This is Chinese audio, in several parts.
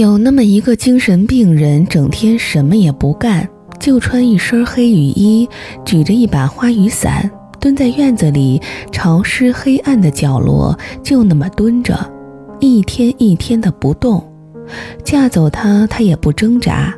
有那么一个精神病人，整天什么也不干，就穿一身黑雨衣，举着一把花雨伞，蹲在院子里潮湿黑暗的角落，就那么蹲着，一天一天的不动。架走他，他也不挣扎。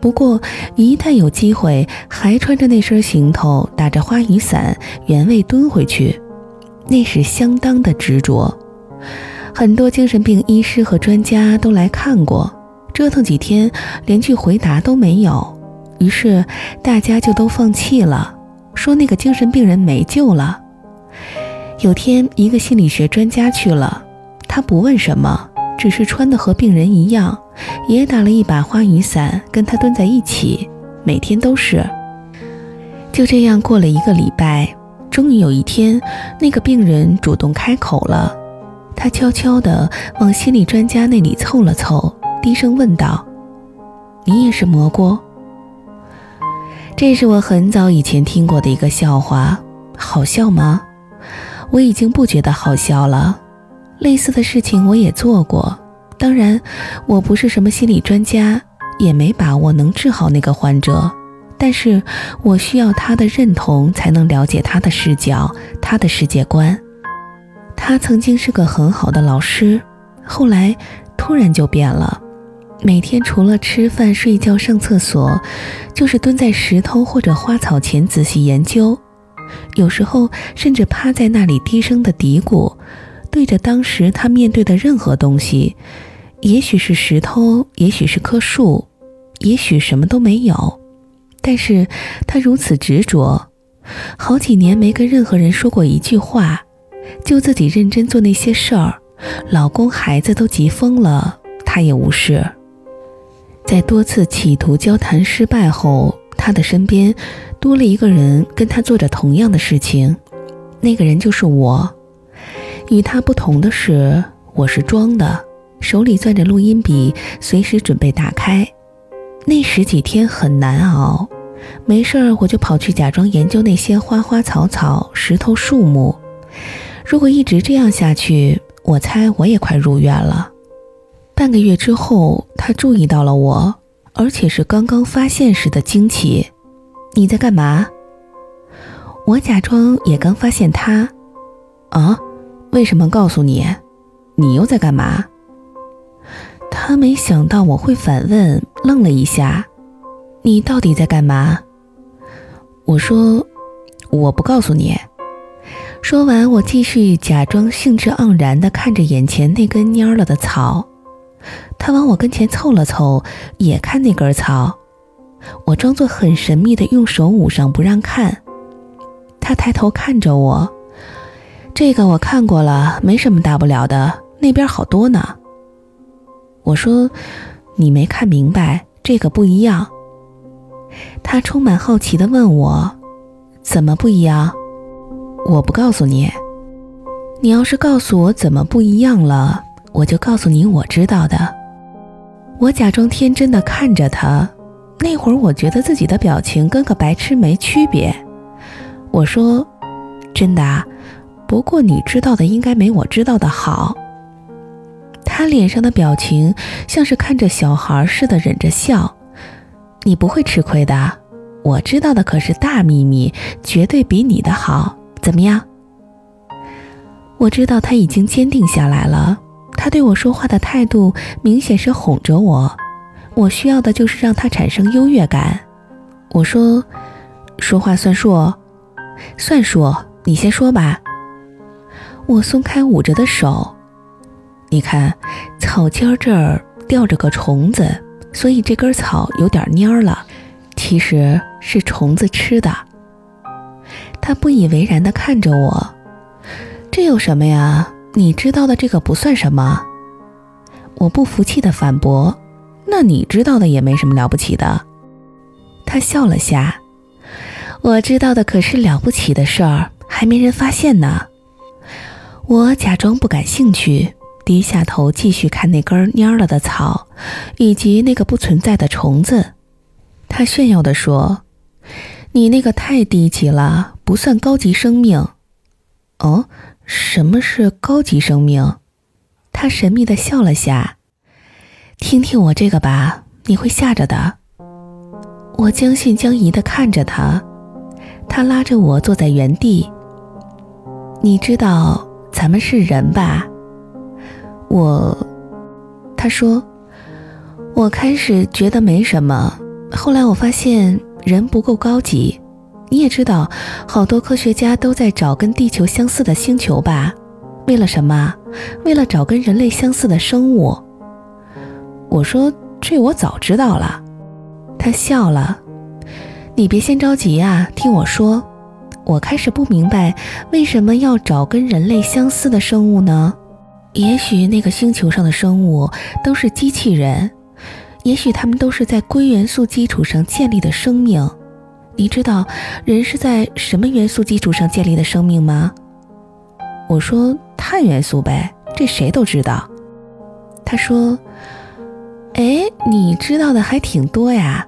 不过一旦有机会，还穿着那身行头，打着花雨伞，原位蹲回去，那是相当的执着。很多精神病医师和专家都来看过，折腾几天，连句回答都没有。于是大家就都放弃了，说那个精神病人没救了。有天，一个心理学专家去了，他不问什么，只是穿的和病人一样，也打了一把花雨伞，跟他蹲在一起，每天都是。就这样过了一个礼拜，终于有一天，那个病人主动开口了。他悄悄地往心理专家那里凑了凑，低声问道：“你也是蘑菇？”这是我很早以前听过的一个笑话，好笑吗？我已经不觉得好笑了。类似的事情我也做过，当然，我不是什么心理专家，也没把握能治好那个患者，但是我需要他的认同，才能了解他的视角，他的世界观。他曾经是个很好的老师，后来突然就变了。每天除了吃饭、睡觉、上厕所，就是蹲在石头或者花草前仔细研究。有时候甚至趴在那里低声的嘀咕，对着当时他面对的任何东西，也许是石头，也许是棵树，也许什么都没有。但是他如此执着，好几年没跟任何人说过一句话。就自己认真做那些事儿，老公孩子都急疯了，他也无视。在多次企图交谈失败后，他的身边多了一个人跟他做着同样的事情，那个人就是我。与他不同的是，我是装的，手里攥着录音笔，随时准备打开。那十几天很难熬，没事儿我就跑去假装研究那些花花草草、石头树木。如果一直这样下去，我猜我也快入院了。半个月之后，他注意到了我，而且是刚刚发现时的惊奇。你在干嘛？我假装也刚发现他。啊？为什么告诉你？你又在干嘛？他没想到我会反问，愣了一下。你到底在干嘛？我说，我不告诉你。说完，我继续假装兴致盎然地看着眼前那根蔫了的草。他往我跟前凑了凑，也看那根草。我装作很神秘地用手捂上，不让看。他抬头看着我：“这个我看过了，没什么大不了的，那边好多呢。”我说：“你没看明白，这个不一样。”他充满好奇地问我：“怎么不一样？”我不告诉你，你要是告诉我怎么不一样了，我就告诉你我知道的。我假装天真的看着他，那会儿我觉得自己的表情跟个白痴没区别。我说：“真的，不过你知道的应该没我知道的好。”他脸上的表情像是看着小孩似的忍着笑。你不会吃亏的，我知道的可是大秘密，绝对比你的好。怎么样？我知道他已经坚定下来了。他对我说话的态度明显是哄着我。我需要的就是让他产生优越感。我说：“说话算数，算数。你先说吧。”我松开捂着的手。你看，草尖这儿吊着个虫子，所以这根草有点蔫了。其实是虫子吃的。他不以为然地看着我，这有什么呀？你知道的这个不算什么。我不服气地反驳：“那你知道的也没什么了不起的。”他笑了下：“我知道的可是了不起的事儿，还没人发现呢。”我假装不感兴趣，低下头继续看那根蔫了的草，以及那个不存在的虫子。他炫耀地说。你那个太低级了，不算高级生命。哦，什么是高级生命？他神秘的笑了下。听听我这个吧，你会吓着的。我将信将疑地看着他，他拉着我坐在原地。你知道咱们是人吧？我，他说，我开始觉得没什么，后来我发现人不够高级。你也知道，好多科学家都在找跟地球相似的星球吧？为了什么？为了找跟人类相似的生物。我说这我早知道了。他笑了。你别先着急啊，听我说。我开始不明白为什么要找跟人类相似的生物呢？也许那个星球上的生物都是机器人，也许他们都是在硅元素基础上建立的生命。你知道人是在什么元素基础上建立的生命吗？我说碳元素呗，这谁都知道。他说：“哎，你知道的还挺多呀。”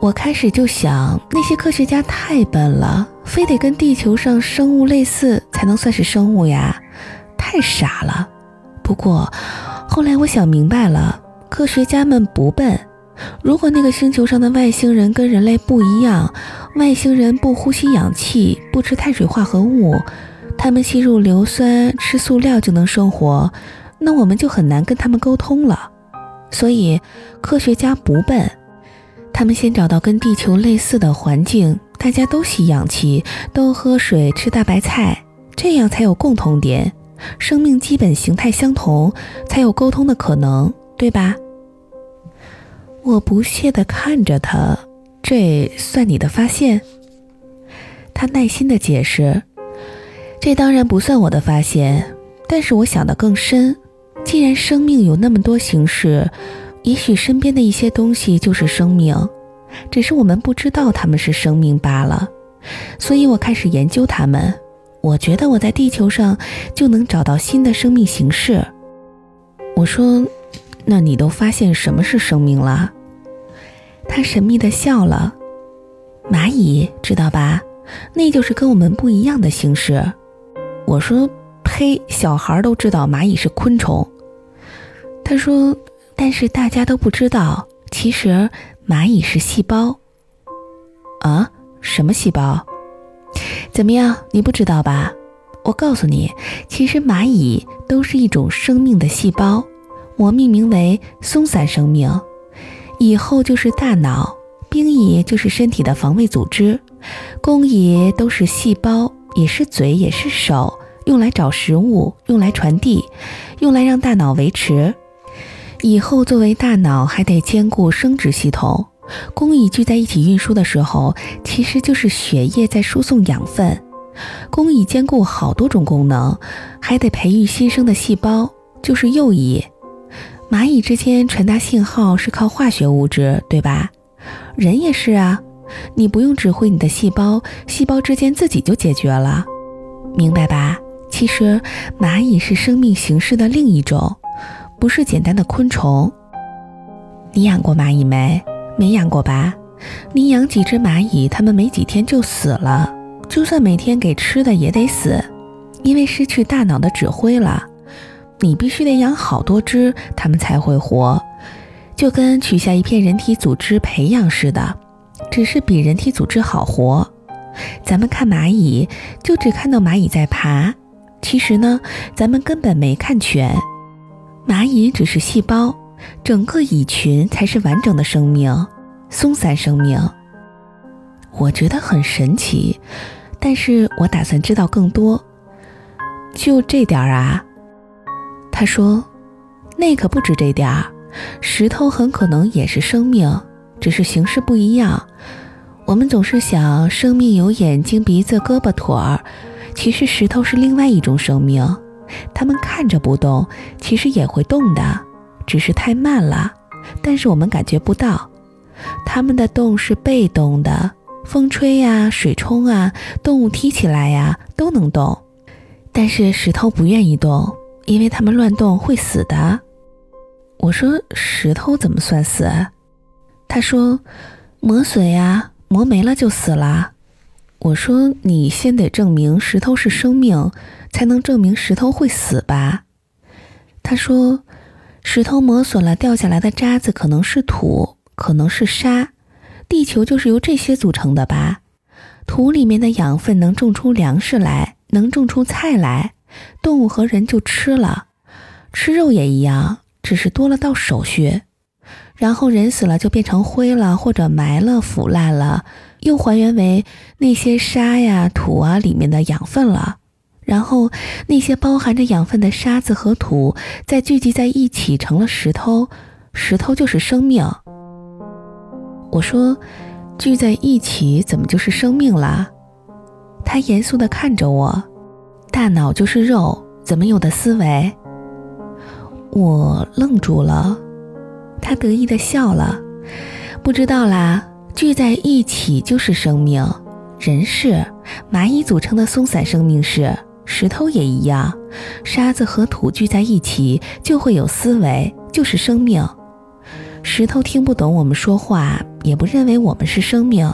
我开始就想，那些科学家太笨了，非得跟地球上生物类似才能算是生物呀，太傻了。不过后来我想明白了，科学家们不笨。如果那个星球上的外星人跟人类不一样，外星人不呼吸氧气，不吃碳水化合物。他们吸入硫酸、吃塑料就能生活，那我们就很难跟他们沟通了。所以，科学家不笨，他们先找到跟地球类似的环境，大家都吸氧气，都喝水，吃大白菜，这样才有共同点，生命基本形态相同，才有沟通的可能，对吧？我不屑地看着他，这算你的发现？他耐心地解释。这当然不算我的发现，但是我想得更深。既然生命有那么多形式，也许身边的一些东西就是生命，只是我们不知道它们是生命罢了。所以我开始研究它们。我觉得我在地球上就能找到新的生命形式。我说：“那你都发现什么是生命了？”他神秘地笑了：“蚂蚁，知道吧？那就是跟我们不一样的形式。”我说：“呸！小孩都知道蚂蚁是昆虫。”他说：“但是大家都不知道，其实蚂蚁是细胞。”啊？什么细胞？怎么样？你不知道吧？我告诉你，其实蚂蚁都是一种生命的细胞，我命名为松散生命。蚁后就是大脑，兵蚁就是身体的防卫组织，工蚁都是细胞，也是嘴，也是手。用来找食物，用来传递，用来让大脑维持。以后作为大脑，还得兼顾生殖系统。工蚁聚在一起运输的时候，其实就是血液在输送养分。工蚁兼顾好多种功能，还得培育新生的细胞，就是幼蚁。蚂蚁之间传达信号是靠化学物质，对吧？人也是啊，你不用指挥你的细胞，细胞之间自己就解决了，明白吧？其实，蚂蚁是生命形式的另一种，不是简单的昆虫。你养过蚂蚁没？没养过吧？你养几只蚂蚁，它们没几天就死了。就算每天给吃的，也得死，因为失去大脑的指挥了。你必须得养好多只，它们才会活。就跟取下一片人体组织培养似的，只是比人体组织好活。咱们看蚂蚁，就只看到蚂蚁在爬。其实呢，咱们根本没看全，蚂蚁只是细胞，整个蚁群才是完整的生命，松散生命。我觉得很神奇，但是我打算知道更多。就这点儿啊？他说，那可不止这点儿，石头很可能也是生命，只是形式不一样。我们总是想，生命有眼睛、鼻子、胳膊、腿儿。其实石头是另外一种生命，它们看着不动，其实也会动的，只是太慢了。但是我们感觉不到，它们的动是被动的，风吹呀，水冲啊，动物踢起来呀，都能动。但是石头不愿意动，因为它们乱动会死的。我说石头怎么算死？他说磨损呀，磨没了就死了。我说：“你先得证明石头是生命，才能证明石头会死吧？”他说：“石头磨损了，掉下来的渣子可能是土，可能是沙。地球就是由这些组成的吧？土里面的养分能种出粮食来，能种出菜来，动物和人就吃了。吃肉也一样，只是多了道手续。然后人死了就变成灰了，或者埋了腐烂了，又还原为那些沙呀、土啊里面的养分了。然后那些包含着养分的沙子和土再聚集在一起成了石头，石头就是生命。我说，聚在一起怎么就是生命啦？他严肃地看着我，大脑就是肉，怎么有的思维？我愣住了，他得意地笑了，不知道啦，聚在一起就是生命，人是蚂蚁组成的松散生命是。石头也一样，沙子和土聚在一起就会有思维，就是生命。石头听不懂我们说话，也不认为我们是生命。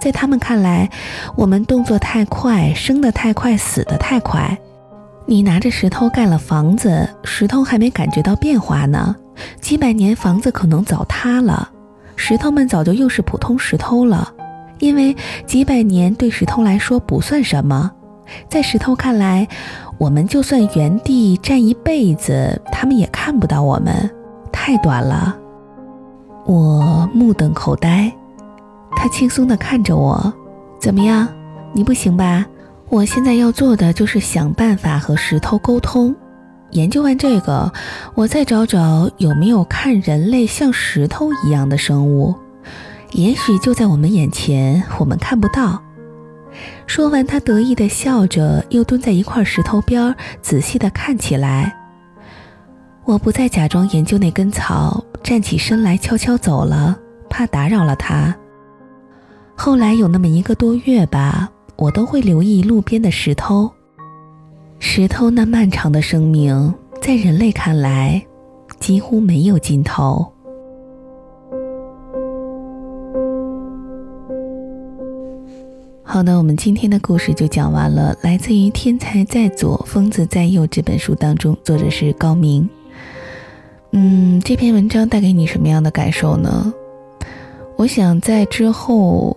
在他们看来，我们动作太快，生得太快，死得太快。你拿着石头盖了房子，石头还没感觉到变化呢，几百年房子可能早塌了，石头们早就又是普通石头了，因为几百年对石头来说不算什么。在石头看来，我们就算原地站一辈子，他们也看不到我们，太短了。我目瞪口呆，他轻松地看着我，怎么样？你不行吧？我现在要做的就是想办法和石头沟通。研究完这个，我再找找有没有看人类像石头一样的生物，也许就在我们眼前，我们看不到。说完，他得意地笑着，又蹲在一块石头边，仔细地看起来。我不再假装研究那根草，站起身来，悄悄走了，怕打扰了他。后来有那么一个多月吧，我都会留意路边的石头。石头那漫长的生命，在人类看来，几乎没有尽头。好的，我们今天的故事就讲完了，来自于《天才在左，疯子在右》这本书当中，作者是高明。嗯，这篇文章带给你什么样的感受呢？我想在之后，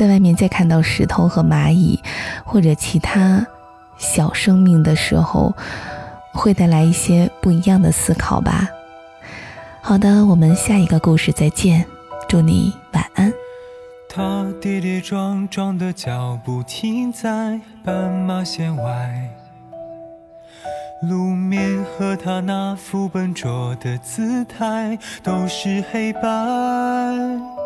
在外面再看到石头和蚂蚁或者其他小生命的时候，会带来一些不一样的思考吧。好的，我们下一个故事再见，祝你晚安。他跌跌撞撞的脚步停在斑马线外，路面和他那副笨拙的姿态都是黑白。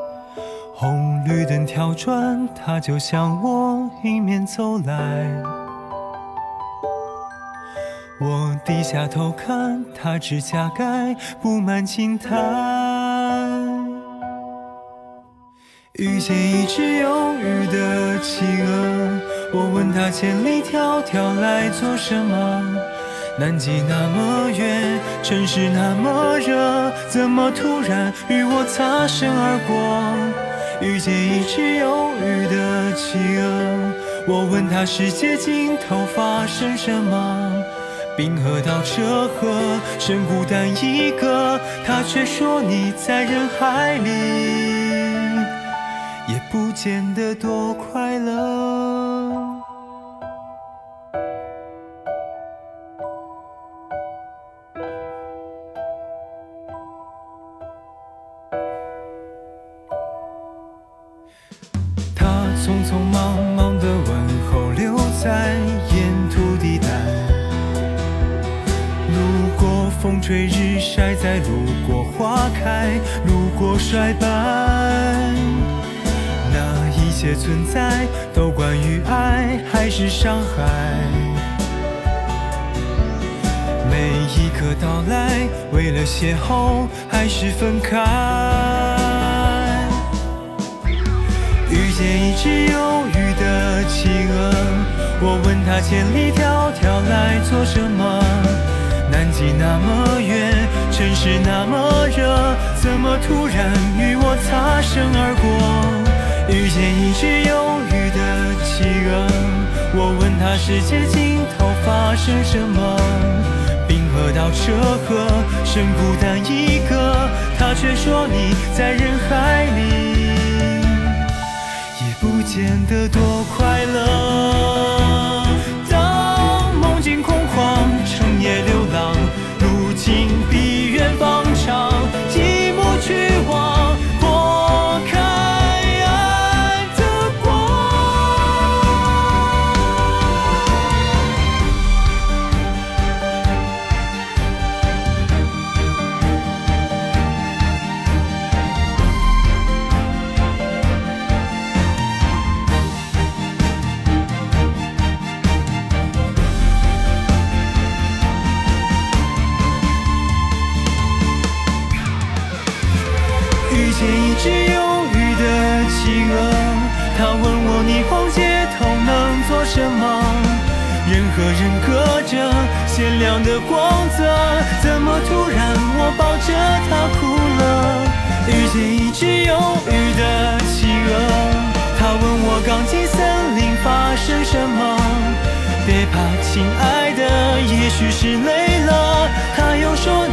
红绿灯跳转，它就向我迎面走来。我低下头看，他指甲盖布满青苔。遇见一只忧郁的企鹅，我问他千里迢迢来做什么？南极那么远，城市那么热，怎么突然与我擦身而过？遇见一只忧郁的企鹅，我问他世界尽头发生什么？冰河到车河，剩孤单一个，他却说你在人海里。也不见得多快乐。匆匆忙忙的问候留在沿途地带，路过风吹日晒，再路过花开，路过衰败。那一切存在都关于爱还是伤害？每一刻到来，为了邂逅还是分开？见一只忧郁的企鹅，我问他千里迢迢来做什么？南极那么远，城市那么热，怎么突然与我擦身而过？遇见一只忧郁的企鹅，我问他世界尽头发生什么？冰河到这个，剩孤单一个，他却说你在人海见得多。鲜亮的光泽，怎么突然我抱着它哭了？遇见一只忧郁的企鹅，它问我刚进森林发生什么？别怕，亲爱的，也许是累了。它又说